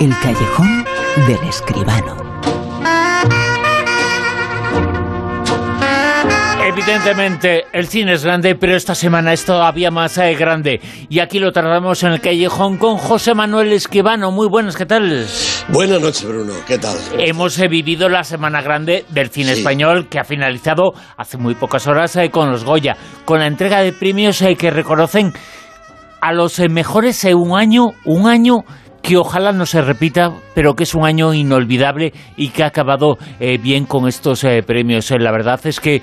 El callejón del escribano. Evidentemente, el cine es grande, pero esta semana es todavía más eh, grande. Y aquí lo tratamos en el callejón con José Manuel Escribano. Muy buenas, ¿qué tal? Buenas noches, Bruno. ¿Qué tal? Hemos eh, vivido la semana grande del cine Sí. español que ha finalizado hace muy pocas horas eh, con los Goya, con la entrega de premios eh, que reconocen a los eh, mejores eh, un año, un año que ojalá no se repita, pero que es un año inolvidable y que ha acabado eh, bien con estos eh, premios. Eh, la verdad es que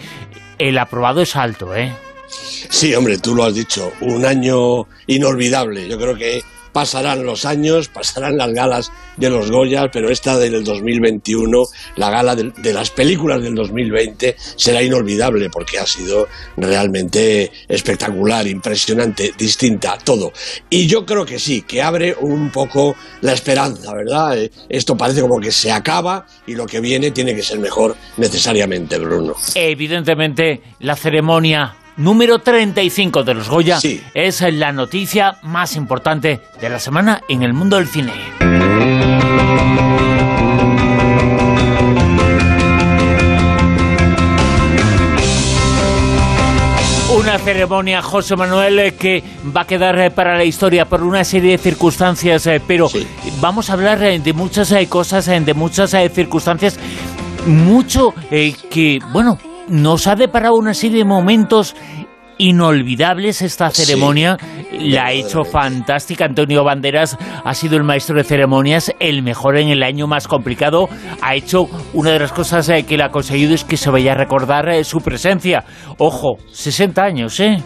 el aprobado es alto, ¿eh? Sí, hombre, tú lo has dicho. Un año inolvidable. Yo creo que pasarán los años, pasarán las galas de los Goya, pero esta del 2021, la gala de, de las películas del 2020, será inolvidable porque ha sido realmente espectacular, impresionante, distinta, todo. Y yo creo que sí, que abre un poco la esperanza, ¿verdad? Eh, Esto parece como que se acaba y lo que viene tiene que ser mejor necesariamente, Bruno. Evidentemente, la ceremonia número 35 de los Goya Sí. es la noticia más importante de la semana en el mundo del cine. Una ceremonia, José Manuel, que va a quedar eh, para la historia por una serie de circunstancias, eh, pero Sí. vamos a hablar eh, de muchas cosas, de muchas circunstancias, mucho eh, que, bueno, nos ha deparado una serie de momentos inolvidables esta Sí. ceremonia. La ha hecho fantástica. Antonio Banderas ha sido el maestro de ceremonias, el mejor en el año más complicado. Ha hecho una de las cosas eh, que le ha conseguido es que se vaya a recordar eh, su presencia. Ojo, 60 años, ¿eh?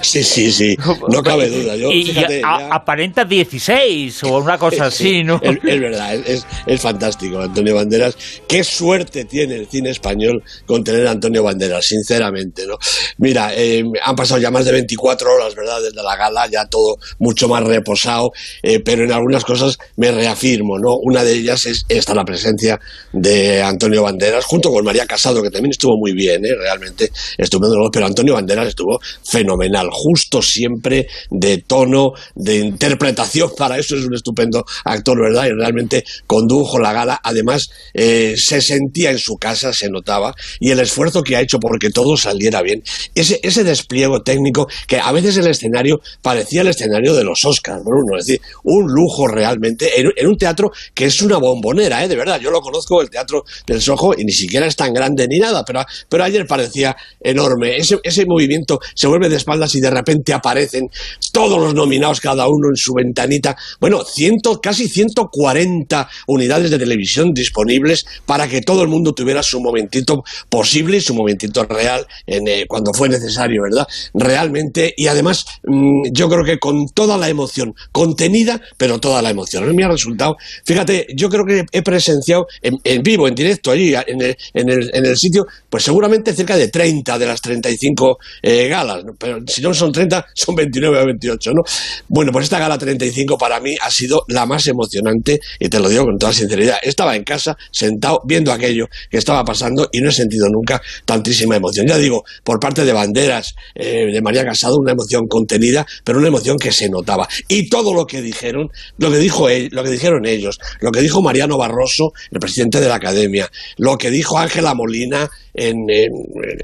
Sí, sí, sí, no cabe duda. Yo, y fíjate, a- aparenta 16 o una cosa Sí, así, ¿no? Es, es verdad, es, es- es fantástico Antonio Banderas. Qué suerte tiene el cine español con tener a Antonio Banderas, sinceramente, ¿no? Mira, eh, han pasado ya más de 24 horas, ¿verdad? Desde la gala, ya todo mucho más reposado, eh, pero en algunas cosas me reafirmo, ¿no? Una de ellas es esta, la presencia de Antonio Banderas, junto con María Casado, que también estuvo muy bien, ¿eh? Realmente estupendo, pero Antonio Banderas estuvo fenomenal, justo siempre de tono, de interpretación, para eso es un estupendo actor, ¿verdad? Y realmente condujo la gala, además eh, se sentía en su casa, se notaba, y el esfuerzo que ha hecho porque todo saliera bien, ese, ese despliegue técnico que a veces el escenario parecía el escenario de los Oscars, Bruno, es decir, un lujo realmente, en, en un teatro que es una bombonera, ¿eh? de verdad, yo lo conozco, el Teatro del Soho, y ni siquiera es tan grande ni nada, pero, pero ayer parecía enorme, ese, ese movimiento se vuelve de espaldas y de repente aparecen todos los nominados, cada uno en su ventanita. Bueno, ciento, casi 140 unidades de televisión disponibles para que todo el mundo tuviera su momentito posible y su momentito real en, eh, cuando fue necesario, ¿verdad? Realmente, y además mm, yo creo que con toda la emoción, contenida, pero toda la emoción. A mí ha resultado, fíjate, yo creo que he presenciado en, vivo, en directo, allí, en el, en, el, en el sitio, pues seguramente cerca de 30 de las 35 eh, galas, pero si no son 30, son 29 o 28, ¿no? Bueno, pues esta gala 35 para mí ha sido la más emocionante y te lo digo con toda sinceridad. Estaba en casa, sentado, viendo aquello que estaba pasando y no he sentido nunca tantísima emoción. Ya digo, por parte de Banderas, eh, de María Casado, una emoción contenida, pero una emoción que se notaba. Y todo lo que dijeron, lo que, dijo él, lo que dijeron ellos, lo que dijo Mariano Barroso, el presidente de la Academia, lo que dijo Ángela Molina en, en-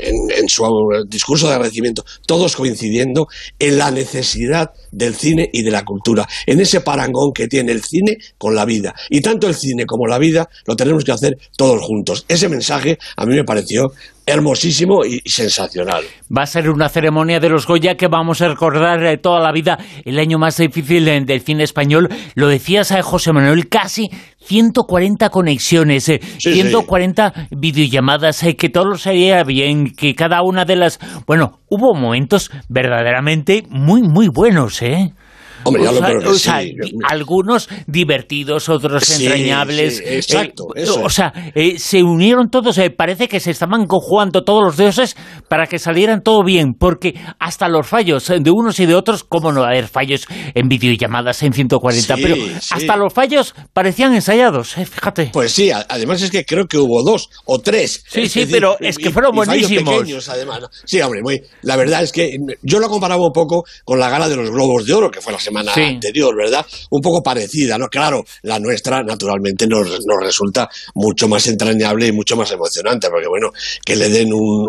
en- en su discurso de agradecimiento, todos coincidiendo en la necesidad del cine y de la cultura, en ese parangón que tiene el cine con la vida. Y tanto el cine como la vida lo tenemos que hacer todos juntos. Ese mensaje a mí me pareció hermosísimo y sensacional. Va a ser una ceremonia de los Goya que vamos a recordar eh, toda la vida, el año más difícil eh, del cine español. Lo decías a José Manuel, casi 140 conexiones, eh, Sí, 140 videollamadas, eh, que todo lo sería bien, que cada una de las... Bueno, hubo momentos verdaderamente muy, muy buenos, ¿eh? Hombre, ya O lo sea, creo que o sea, sí. di- algunos divertidos, otros Sí, entrañables. sí, exacto, Eh, eso o sea, eh, se unieron todos, eh, parece que se estaban conjugando todos los dioses para que salieran todo bien, porque hasta los fallos de unos y de otros, ¿cómo no va a haber fallos en videollamadas en 140? Sí, pero hasta los fallos parecían ensayados, eh, fíjate. Pues sí, además es que creo que hubo dos o tres. Sí, Es sí, decir, pero es que fueron y buenísimos. pequeños, además. Sí, hombre, muy, la verdad es que yo lo comparaba un poco con la gala de los Globos de Oro, que fue la semana semana anterior, ¿verdad? Un poco parecida, ¿no? Claro, la nuestra, naturalmente, nos, nos resulta mucho más entrañable y mucho más emocionante, porque bueno, que le den un,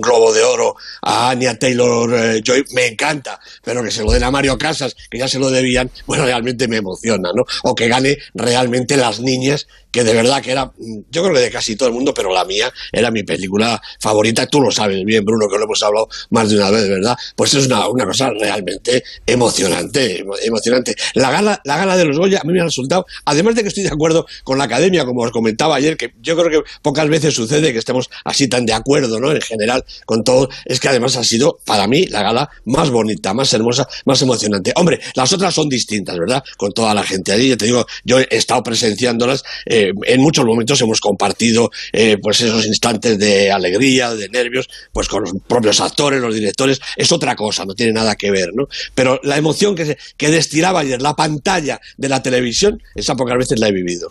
globo de oro a Anya Taylor eh, Joy me encanta, pero que se lo den a Mario Casas, que ya se lo debían, bueno, realmente me emociona, ¿no? O que gane realmente las niñas que de verdad que era, yo creo que de casi todo el mundo, pero la mía era mi película favorita, tú lo sabes bien, Bruno, que lo hemos hablado más de una vez, ¿verdad? Pues es una, una cosa realmente emocionante, emocionante. La gala, la gala de los Goya a mí me ha resultado, además de que estoy de acuerdo con la academia, como os comentaba ayer, que yo creo que pocas veces sucede que estemos así tan de acuerdo, ¿no? En general, con todo, es que además ha sido, para mí, la gala más bonita, más hermosa, más emocionante. Hombre, las otras son distintas, ¿verdad? Con toda la gente allí, yo te digo, yo he estado presenciándolas, eh, en muchos momentos hemos compartido eh, pues esos instantes de alegría, de nervios, pues con los propios actores, los directores, es otra cosa, no tiene nada que ver, ¿no? Pero la emoción que, se, que destilaba ayer la pantalla de la televisión, esa pocas veces la he vivido.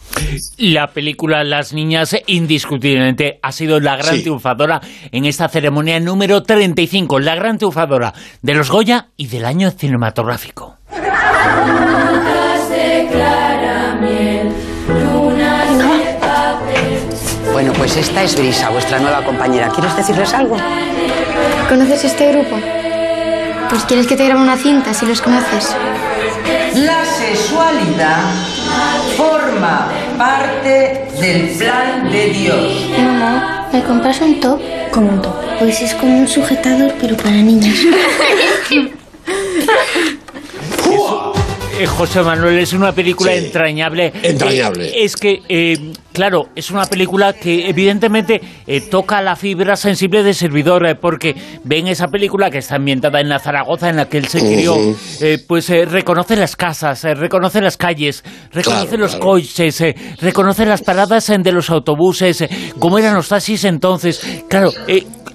La película Las Niñas, indiscutiblemente, ha sido la gran triunfadora en esta ceremonia número 35, la gran triunfadora de los Goya y del año cinematográfico. Bueno, pues esta es Brisa, vuestra nueva compañera. ¿Quieres decirles algo? ¿Conoces este grupo? Pues quieres que te grabe una cinta si los conoces. La sexualidad forma parte del plan de Dios. Mamá, ¿me compras un top? ¿Cómo un top? Pues es como un sujetador, pero para niños. Eh, José Manuel, es una película entrañable. Entrañable. Eh, es que, eh, claro, es una película que evidentemente toca la fibra sensible de servidor, porque ven esa película que está ambientada en la Zaragoza en la que él se crió, pues reconoce las casas, reconoce las calles, reconoce los coches, reconoce las paradas de los autobuses, cómo eran los taxis entonces. Claro,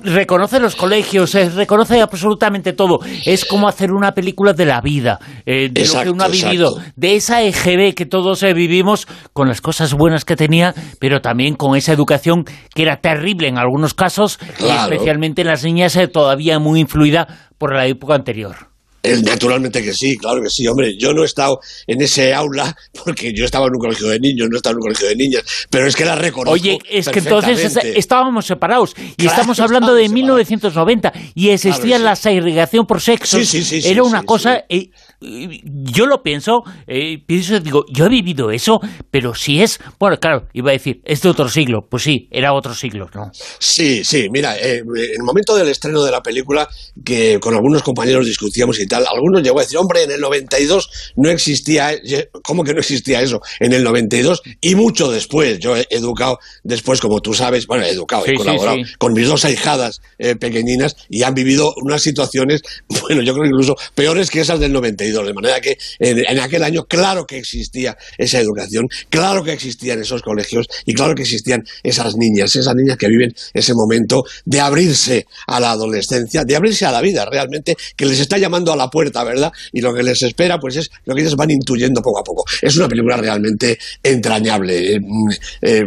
reconoce los colegios, reconoce absolutamente todo. Es como hacer una película de la vida, de lo que uno ha vivido, de esa EGB que todos eh, vivimos, con las cosas buenas que tenía, pero también con esa educación que era terrible en algunos casos, y especialmente en las niñas eh, todavía muy influida por la época anterior. Naturalmente que sí, claro que sí, hombre. Yo no he estado en ese aula porque yo estaba en un colegio de niños, no estaba en un colegio de niñas, pero es que la reconozco. Oye, es que entonces estábamos separados y estamos hablando de 1990 y existía la segregación por sexo. Era una cosa. Eh, yo lo pienso, eh, pienso, digo, yo he vivido eso, pero si es, bueno, claro, iba a decir, es de otro siglo, pues sí, era otro siglo, ¿no? Sí, sí, mira, eh, en el momento del estreno de la película, que con algunos compañeros discutíamos y tal, algunos llegó a decir, hombre, en el 92 no existía, eh, ¿cómo que no existía eso? En el 92 y mucho después, yo he educado después, como tú sabes, bueno, he educado, he colaborado con mis dos ahijadas pequeñinas y han vivido unas situaciones, bueno, yo creo incluso peores que esas del 92 de manera que en, aquel año, claro que existía esa educación, claro que existían esos colegios y claro que existían esas niñas, esas niñas que viven ese momento de abrirse a la adolescencia, de abrirse a la vida realmente, que les está llamando a la puerta, ¿verdad? Y lo que les espera, pues es lo que ellos van intuyendo poco a poco. Es una película realmente entrañable. Eh, eh,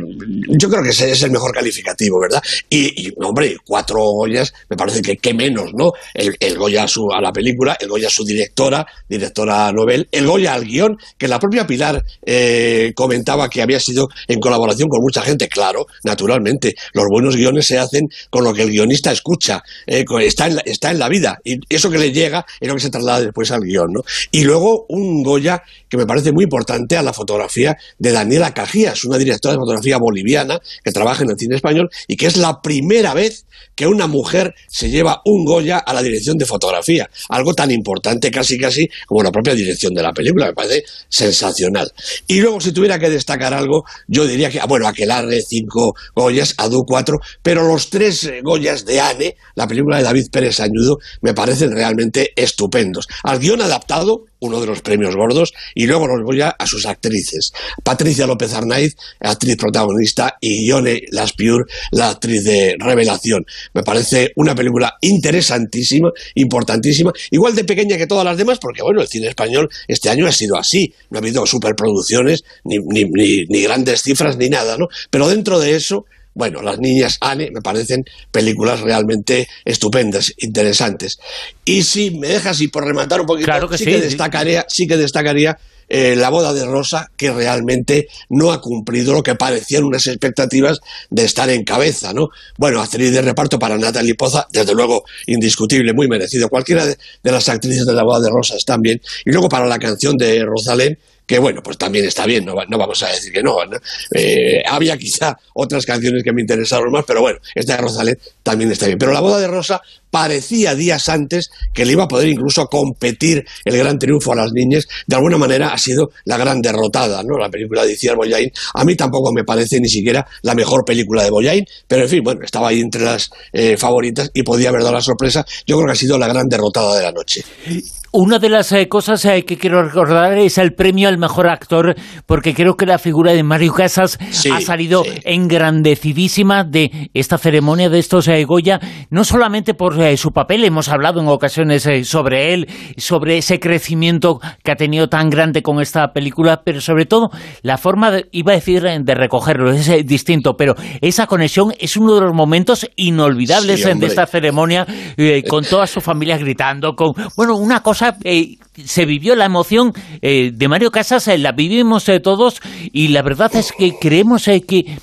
yo creo que ese es el mejor calificativo, ¿verdad? Y, hombre, cuatro Goyas, me parece que qué menos, ¿no? El, Goya a, su, a la película, el Goya a su directora, directora Nobel, el Goya al guion, que la propia Pilar eh, comentaba que había sido en colaboración con mucha gente. Claro, naturalmente, los buenos guiones se hacen con lo que el guionista escucha, está, en la, está en la vida, y eso que le llega es lo que se traslada después al guion. ¿no? Y luego un Goya que me parece muy importante a la fotografía de Daniela Cajías, una directora de fotografía boliviana que trabaja en el cine español y que es la primera vez que una mujer se lleva un Goya a la dirección de fotografía, algo tan importante casi casi como la propia dirección de la película, me parece sensacional. Y luego, si tuviera que destacar algo, yo diría que, ah, bueno, Aquelarre, cinco Goyas, Adu cuatro, pero los tres eh, Goyas de Anne, la película de David Pérez Añudo, me parecen realmente estupendos. Al guion adaptado, uno de los premios gordos, y luego los voy a, a sus actrices. Patricia López Arnaiz, actriz protagonista, y Ione Laspiur, la actriz de revelación. Me parece una película interesantísima, importantísima, igual de pequeña que todas las demás, porque bueno, el cine español este año ha sido así, no ha habido superproducciones, ni, ni grandes cifras, ni nada, ¿no? Pero dentro de eso, bueno, Las niñas Anne me parecen películas realmente estupendas, interesantes. Y si me dejas y por rematar un poquito, Claro que sí, sí. que destacaría, sí que destacaría eh, la boda de Rosa, que realmente no ha cumplido lo que parecían unas expectativas de estar en cabeza, ¿no? Bueno, actriz de reparto para Natalie Poza, desde luego indiscutible, muy merecido. Cualquiera de, de las actrices de la boda de Rosa están bien. Y luego para la canción de Rosalén, que bueno, pues también está bien, no, no vamos a decir que no. ¿no? Eh, había quizá otras canciones que me interesaron más, pero bueno, esta de Rosalén también está bien. Pero la boda de Rosa parecía días antes que le iba a poder incluso competir el gran triunfo a las niñas. De alguna manera ha sido la gran derrotada, ¿no? La película de Iciar Boyain. A mí tampoco me parece ni siquiera la mejor película de Boyain, pero en fin, bueno, estaba ahí entre las eh, favoritas y podía haber dado la sorpresa. Yo creo que ha sido la gran derrotada de la noche. Una de las eh, cosas eh, que quiero recordar es el premio al mejor actor, porque creo que la figura de Mario Casas Sí, ha salido sí. engrandecidísima de esta ceremonia de estos eh, Goya, no solamente por su papel, hemos hablado en ocasiones sobre él, sobre ese crecimiento que ha tenido tan grande con esta película, pero sobre todo la forma, de, iba a decir, de recogerlo, es distinto, pero esa conexión es uno de los momentos inolvidables Sí, de esta ceremonia, eh, con toda su familia gritando, con bueno, una cosa, eh, se vivió la emoción eh, de Mario Casas, eh, la vivimos eh, todos y la verdad es que creemos eh, que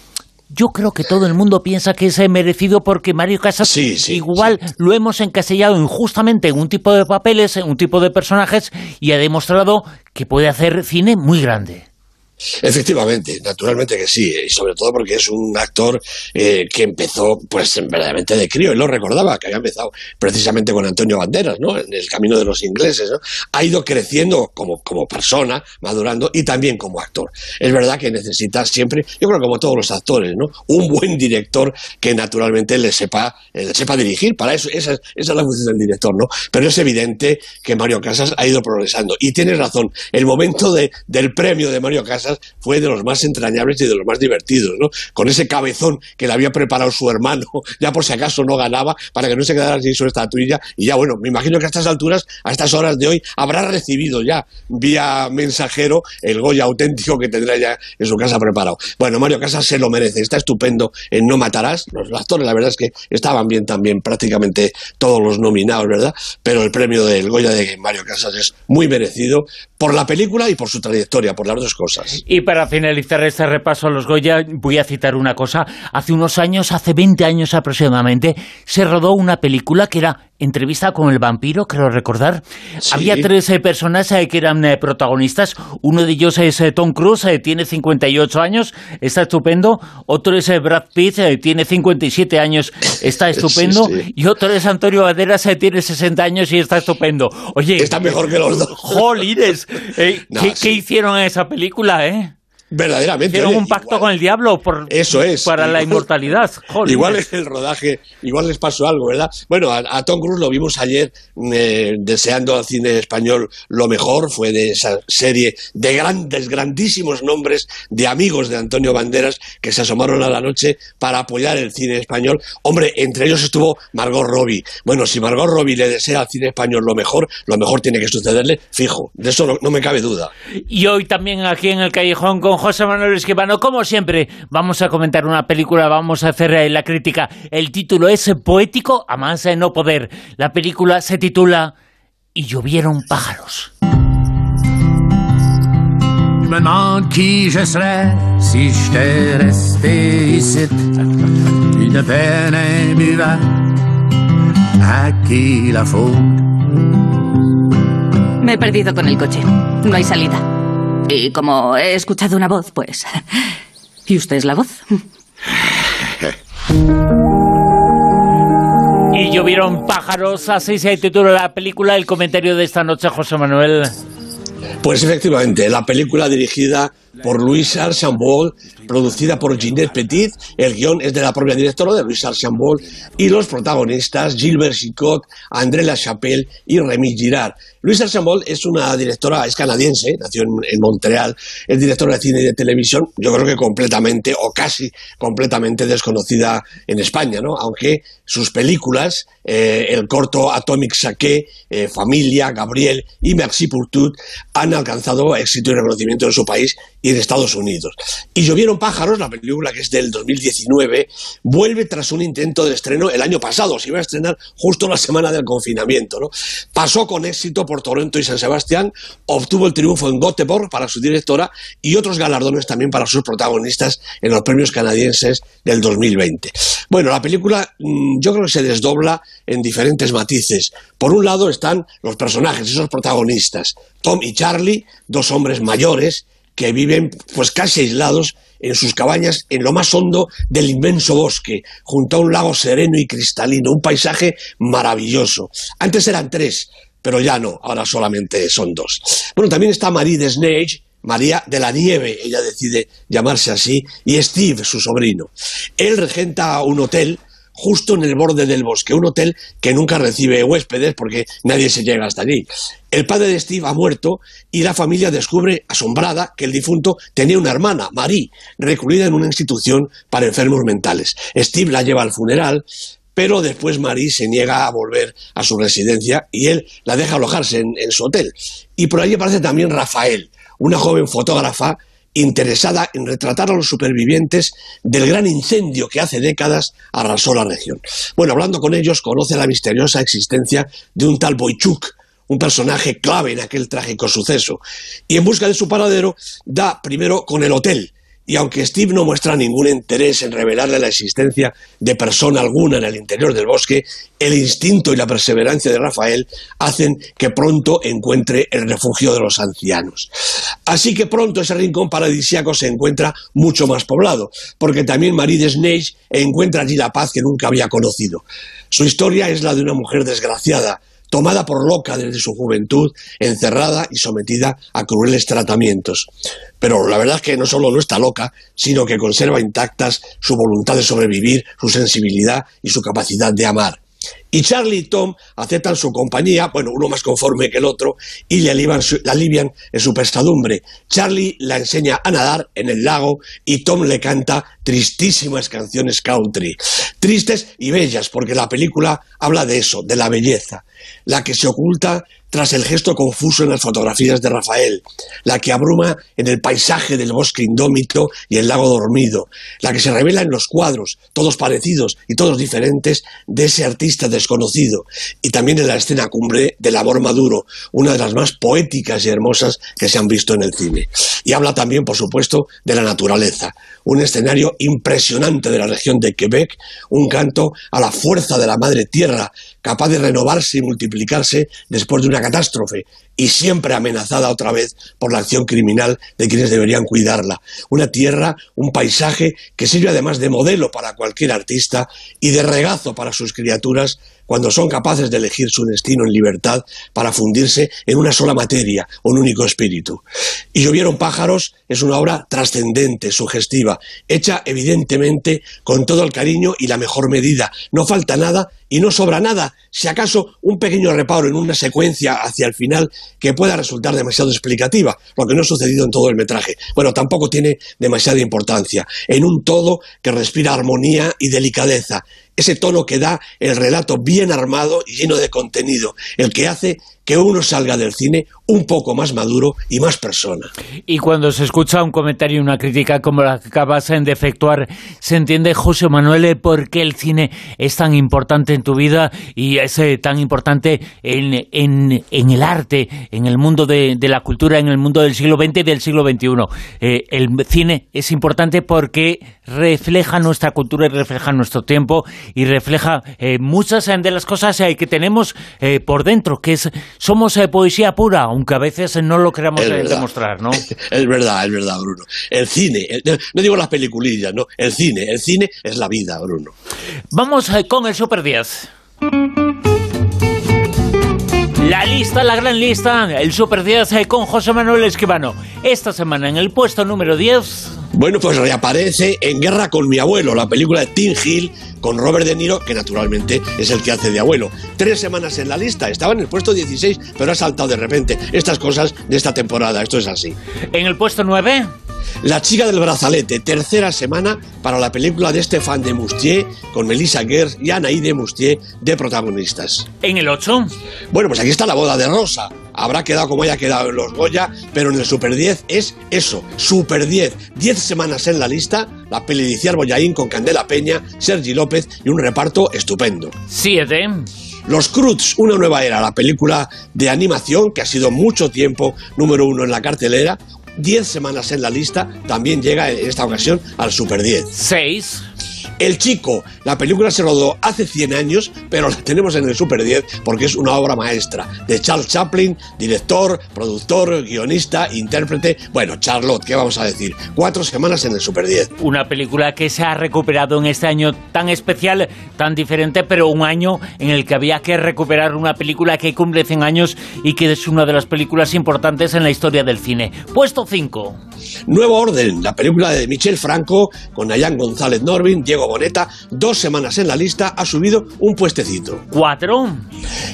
yo creo que todo el mundo piensa que es merecido porque Mario Casas Sí, sí, igual lo hemos encasillado injustamente en un tipo de papeles, en un tipo de personajes y ha demostrado que puede hacer cine muy grande. Efectivamente, naturalmente que sí, y sobre todo porque es un actor eh, que empezó pues verdaderamente de crío, él lo recordaba, que había empezado precisamente con Antonio Banderas, ¿no? En el camino de los ingleses, ¿no? Ha ido creciendo como, como persona, madurando y también como actor. Es verdad que necesita siempre, yo creo como todos los actores, ¿no? Un buen director que naturalmente le sepa, eh, sepa dirigir, para eso, esa, es- esa es la función del director, ¿no? Pero es evidente que Mario Casas ha ido progresando. Y tienes razón, el momento de, del premio de Mario Casas fue de los más entrañables y de los más divertidos, ¿no? Con ese cabezón que le había preparado su hermano, ya por si acaso no ganaba, para que no se quedara sin su estatuilla. Y ya, bueno, me imagino que a estas alturas, a estas horas de hoy, habrá recibido ya vía mensajero el Goya auténtico que tendrá ya en su casa preparado. Bueno, Mario Casas se lo merece, está estupendo en No Matarás. Los actores, la verdad es que estaban bien también prácticamente todos los nominados, ¿verdad? Pero el premio del Goya de Mario Casas es muy merecido por la película y por su trayectoria, por las dos cosas. Y para finalizar este repaso a los Goya, voy a citar una cosa. Hace unos años, hace 20 años aproximadamente, se rodó una película que era Entrevista con el vampiro, creo recordar. Sí. Había tres eh, personas eh, que eran eh, protagonistas. Uno de ellos es Tom Cruise, tiene 58 años, está estupendo. Otro es Brad Pitt, tiene 57 años, está estupendo. Sí, sí. Y otro es Antonio Banderas, tiene 60 años y está estupendo. Oye, Está mejor que los dos. Jolines, eh, No, ¿qué, qué hicieron en esa película, eh? Verdaderamente. Hicieron oye, un pacto igual- con el diablo por, Eso es. para la inmortalidad. Igual en el rodaje, igual les pasó algo, ¿verdad? Bueno, a, a Tom Cruise lo vimos ayer eh, deseando al cine español lo mejor, fue de esa serie de grandes, grandísimos nombres de amigos de Antonio Banderas que se asomaron a la noche para apoyar el cine español. Hombre, entre ellos estuvo Margot Robbie. Bueno, si Margot Robbie le desea al cine español lo mejor, lo mejor tiene que sucederle, fijo, de eso no, no me cabe duda. Y hoy también aquí en el Callejón con José Manuel Esquivano, como siempre, vamos a comentar una película, vamos a hacer la crítica. El título es poético, a más de no poder. La película se titula Y llovieron pájaros. Je me demande qui je serais si j'étais resté ici. Une peine imbuvable, à qui la faute? Me he perdido con el coche. No hay salida. Y como he escuchado una voz, pues... ¿Y usted es la voz? Y llovieron pájaros, así se titula la película. El comentario de esta noche, José Manuel. Pues efectivamente, la película dirigida por Louis Archambault, producida por Ginette Petit, el guion es de la propia directora de Louis Archambault, y los protagonistas Gilbert Chicot, André Lachapelle y Rémi Girard. Luis Archambault es una directora, es canadiense, nació en, en, Montreal, es directora de cine y de televisión, yo creo que completamente o casi completamente desconocida en España, ¿no? Aunque sus películas, eh, el corto Atomic Saque, eh, Familia, Gabriel y Merci pour tout, han alcanzado éxito y reconocimiento en su país y en Estados Unidos. Y Llovieron pájaros, la película que es del 2019, vuelve tras un intento de estreno el año pasado, se iba a estrenar justo la semana del confinamiento, ¿no? Pasó con éxito por Toronto y San Sebastián, obtuvo el triunfo en Göteborg para su directora y otros galardones también para sus protagonistas en los premios canadienses del 2020. Bueno, la película mm, yo creo que se desdobla en diferentes matices. Por un lado están los personajes, esos protagonistas, Tom y Charlie, dos hombres mayores que viven pues casi aislados en sus cabañas en lo más hondo del inmenso bosque, junto a un lago sereno y cristalino, un paisaje maravilloso. Antes eran tres, pero ya no, ahora solamente son dos. Bueno, también está Marie de María de la Nieve, ella decide llamarse así, y Steve, su sobrino. Él regenta un hotel justo en el borde del bosque, un hotel que nunca recibe huéspedes porque nadie se llega hasta allí. El padre de Steve ha muerto y la familia descubre, asombrada, que el difunto tenía una hermana, Marie, recluida en una institución para enfermos mentales. Steve la lleva al funeral, pero después Marie se niega a volver a su residencia y él la deja alojarse en, su hotel. Y por ahí aparece también Rafael, una joven fotógrafa interesada en retratar a los supervivientes del gran incendio que hace décadas arrasó la región. Bueno, hablando con ellos, conoce la misteriosa existencia de un tal Boychuk, un personaje clave en aquel trágico suceso, y en busca de su paradero da primero con el hotel, y aunque Steve no muestra ningún interés en revelarle la existencia de persona alguna en el interior del bosque, el instinto y la perseverancia de Rafael hacen que pronto encuentre el refugio de los ancianos. Así que pronto ese rincón paradisíaco se encuentra mucho más poblado, porque también Marie de Snage encuentra allí la paz que nunca había conocido. Su historia es la de una mujer desgraciada, tomada por loca desde su juventud, encerrada y sometida a crueles tratamientos. Pero la verdad es que no solo no está loca, sino que conserva intactas su voluntad de sobrevivir, su sensibilidad y su capacidad de amar. Y Charlie y Tom aceptan su compañía, bueno, uno más conforme que el otro, y le alivian, su, alivian en su pesadumbre. Charlie la enseña a nadar en el lago y Tom le canta tristísimas canciones country. Tristes y bellas, porque la película habla de eso, de la belleza, la que se oculta tras el gesto confuso en las fotografías de Rafael, la que abruma en el paisaje del bosque indómito y el lago dormido, la que se revela en los cuadros, todos parecidos y todos diferentes, de ese artista desconocido, y también en la escena cumbre del amor maduro, una de las más poéticas y hermosas que se han visto en el cine. Y habla también, por supuesto, de la naturaleza, un escenario impresionante de la región de Quebec, un canto a la fuerza de la madre tierra, capaz de renovarse y multiplicarse después de una catástrofe y siempre amenazada otra vez por la acción criminal de quienes deberían cuidarla. Una tierra, un paisaje que sirve además de modelo para cualquier artista y de regazo para sus criaturas cuando son capaces de elegir su destino en libertad para fundirse en una sola materia, un único espíritu. Y llovieron pájaros es una obra trascendente, sugestiva, hecha evidentemente con todo el cariño y la mejor medida. No falta nada y no sobra nada, si acaso un pequeño reparo en una secuencia hacia el final que pueda resultar demasiado explicativa, lo que no ha sucedido en todo el metraje. Bueno, tampoco tiene demasiada importancia. En un todo que respira armonía y delicadeza, ese tono que da el relato bien armado y lleno de contenido, el que hace que uno salga del cine un poco más maduro y más persona. Y cuando se escucha un comentario y una crítica como la que acabas de efectuar, se entiende, José Manuel, por qué el cine es tan importante en tu vida y es eh, tan importante en, en, en, el arte, en el mundo de, de, la cultura, en el mundo del siglo XX y del siglo XXI. Eh, el cine es importante porque refleja nuestra cultura y refleja nuestro tiempo y refleja eh, muchas de las cosas que tenemos por dentro, que es somos eh, poesía pura, aunque a veces no lo queramos eh, demostrar, ¿no? Es verdad, es verdad, Bruno. El cine, el, no digo las peliculillas, no, el cine, el cine es la vida, Bruno. Vamos eh, con el Super 10. La lista, la gran lista, el Super 10 con José Manuel Esquivano. Esta semana en el puesto número 10... Bueno, pues reaparece en Guerra con mi abuelo, la película de Tim Hill con Robert De Niro, que naturalmente es el que hace de abuelo. Tres semanas en la lista, estaba en el puesto 16, pero ha saltado de repente. Estas cosas de esta temporada, esto es así. En el puesto 9. La chica del brazalete, tercera semana para la película de Stéphane de Moustier con Melissa Gers y Anaï de Moustier de protagonistas. En el 8. Bueno, pues aquí está la boda de Rosa. Habrá quedado como haya quedado en los Goya, pero en el Super 10 es eso, Super 10. 10 semanas en la lista, la peli de Iciar Boyaín con Candela Peña, Sergi López y un reparto estupendo. 7. Los Cruz, una nueva era, la película de animación que ha sido mucho tiempo número uno en la cartelera, 10 semanas en la lista, también llega en esta ocasión al Super 10. 6. El Chico, la película se rodó hace 100 años, pero la tenemos en el Super 10 porque es una obra maestra de Charles Chaplin, director, productor, guionista, intérprete. Bueno, Charlotte, ¿qué vamos a decir? Cuatro semanas en el Super 10. Una película que se ha recuperado en este año tan especial, tan diferente, pero un año en el que había que recuperar una película que cumple 100 años y que es una de las películas importantes en la historia del cine. Puesto 5. Nuevo Orden, la película de Michel Franco con Nayan González Norvin, Diego Boneta, dos semanas en la lista, ha subido un puestecito. 4.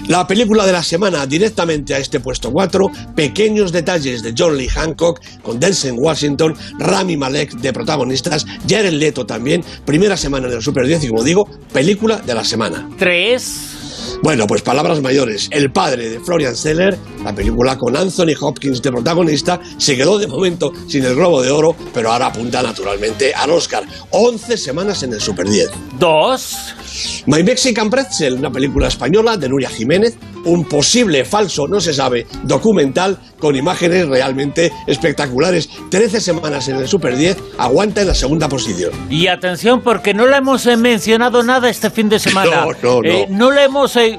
La película de la semana directamente a este puesto 4, Pequeños detalles de John Lee Hancock con Denzel Washington, Rami Malek de protagonistas, Jared Leto también, primera semana en el Super 10 y como digo, película de la semana. 3. Bueno, pues palabras mayores. El padre de Florian Seller, la película con Anthony Hopkins de protagonista, se quedó de momento sin el Globo de Oro, pero ahora apunta naturalmente al Oscar. 11 semanas en el Super 10. 2. My Mexican Pretzel, una película española de Nuria Jiménez, un posible falso, no se sabe, documental con imágenes realmente espectaculares. 13 semanas en el Super 10, aguanta en la segunda posición. Y atención, porque no le hemos eh, mencionado nada este fin de semana. No, no, no. Eh, no le hemos... eh,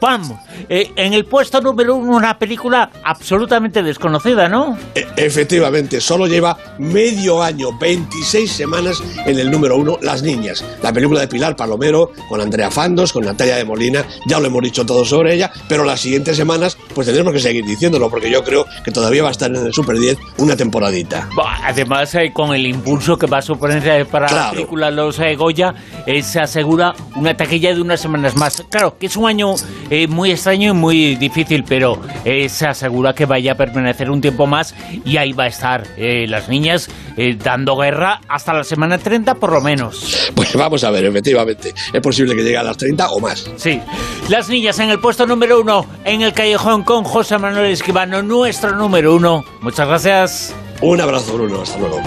¡Pam! Eh, en el puesto número uno, una película absolutamente desconocida, ¿no? E- efectivamente, solo lleva medio año, 26 semanas en el número uno, Las Niñas. La película de Pilar Palomero, con Andrea Fandos, con Natalia de Molina, ya lo hemos dicho todo sobre ella, pero las siguientes semanas pues tendremos que seguir diciéndolo, porque yo creo que todavía va a estar en el Super 10 una temporadita. Además, eh, con el impulso que va a suponer eh, para la Claro. película Los eh, Goya, eh, se asegura una taquilla de unas semanas más. Claro, que es un año eh, muy extraño y muy difícil, pero eh, se asegura que vaya a permanecer un tiempo más y ahí va a estar eh, las niñas eh, dando guerra hasta la semana 30 por lo menos. Pues vamos a ver, efectivamente, es posible que llegue a las 30 o más. Sí, las niñas en el puesto número uno en el callejón con José Manuel Esquivano, nuestro número uno. Muchas gracias. Un abrazo, Bruno, hasta luego.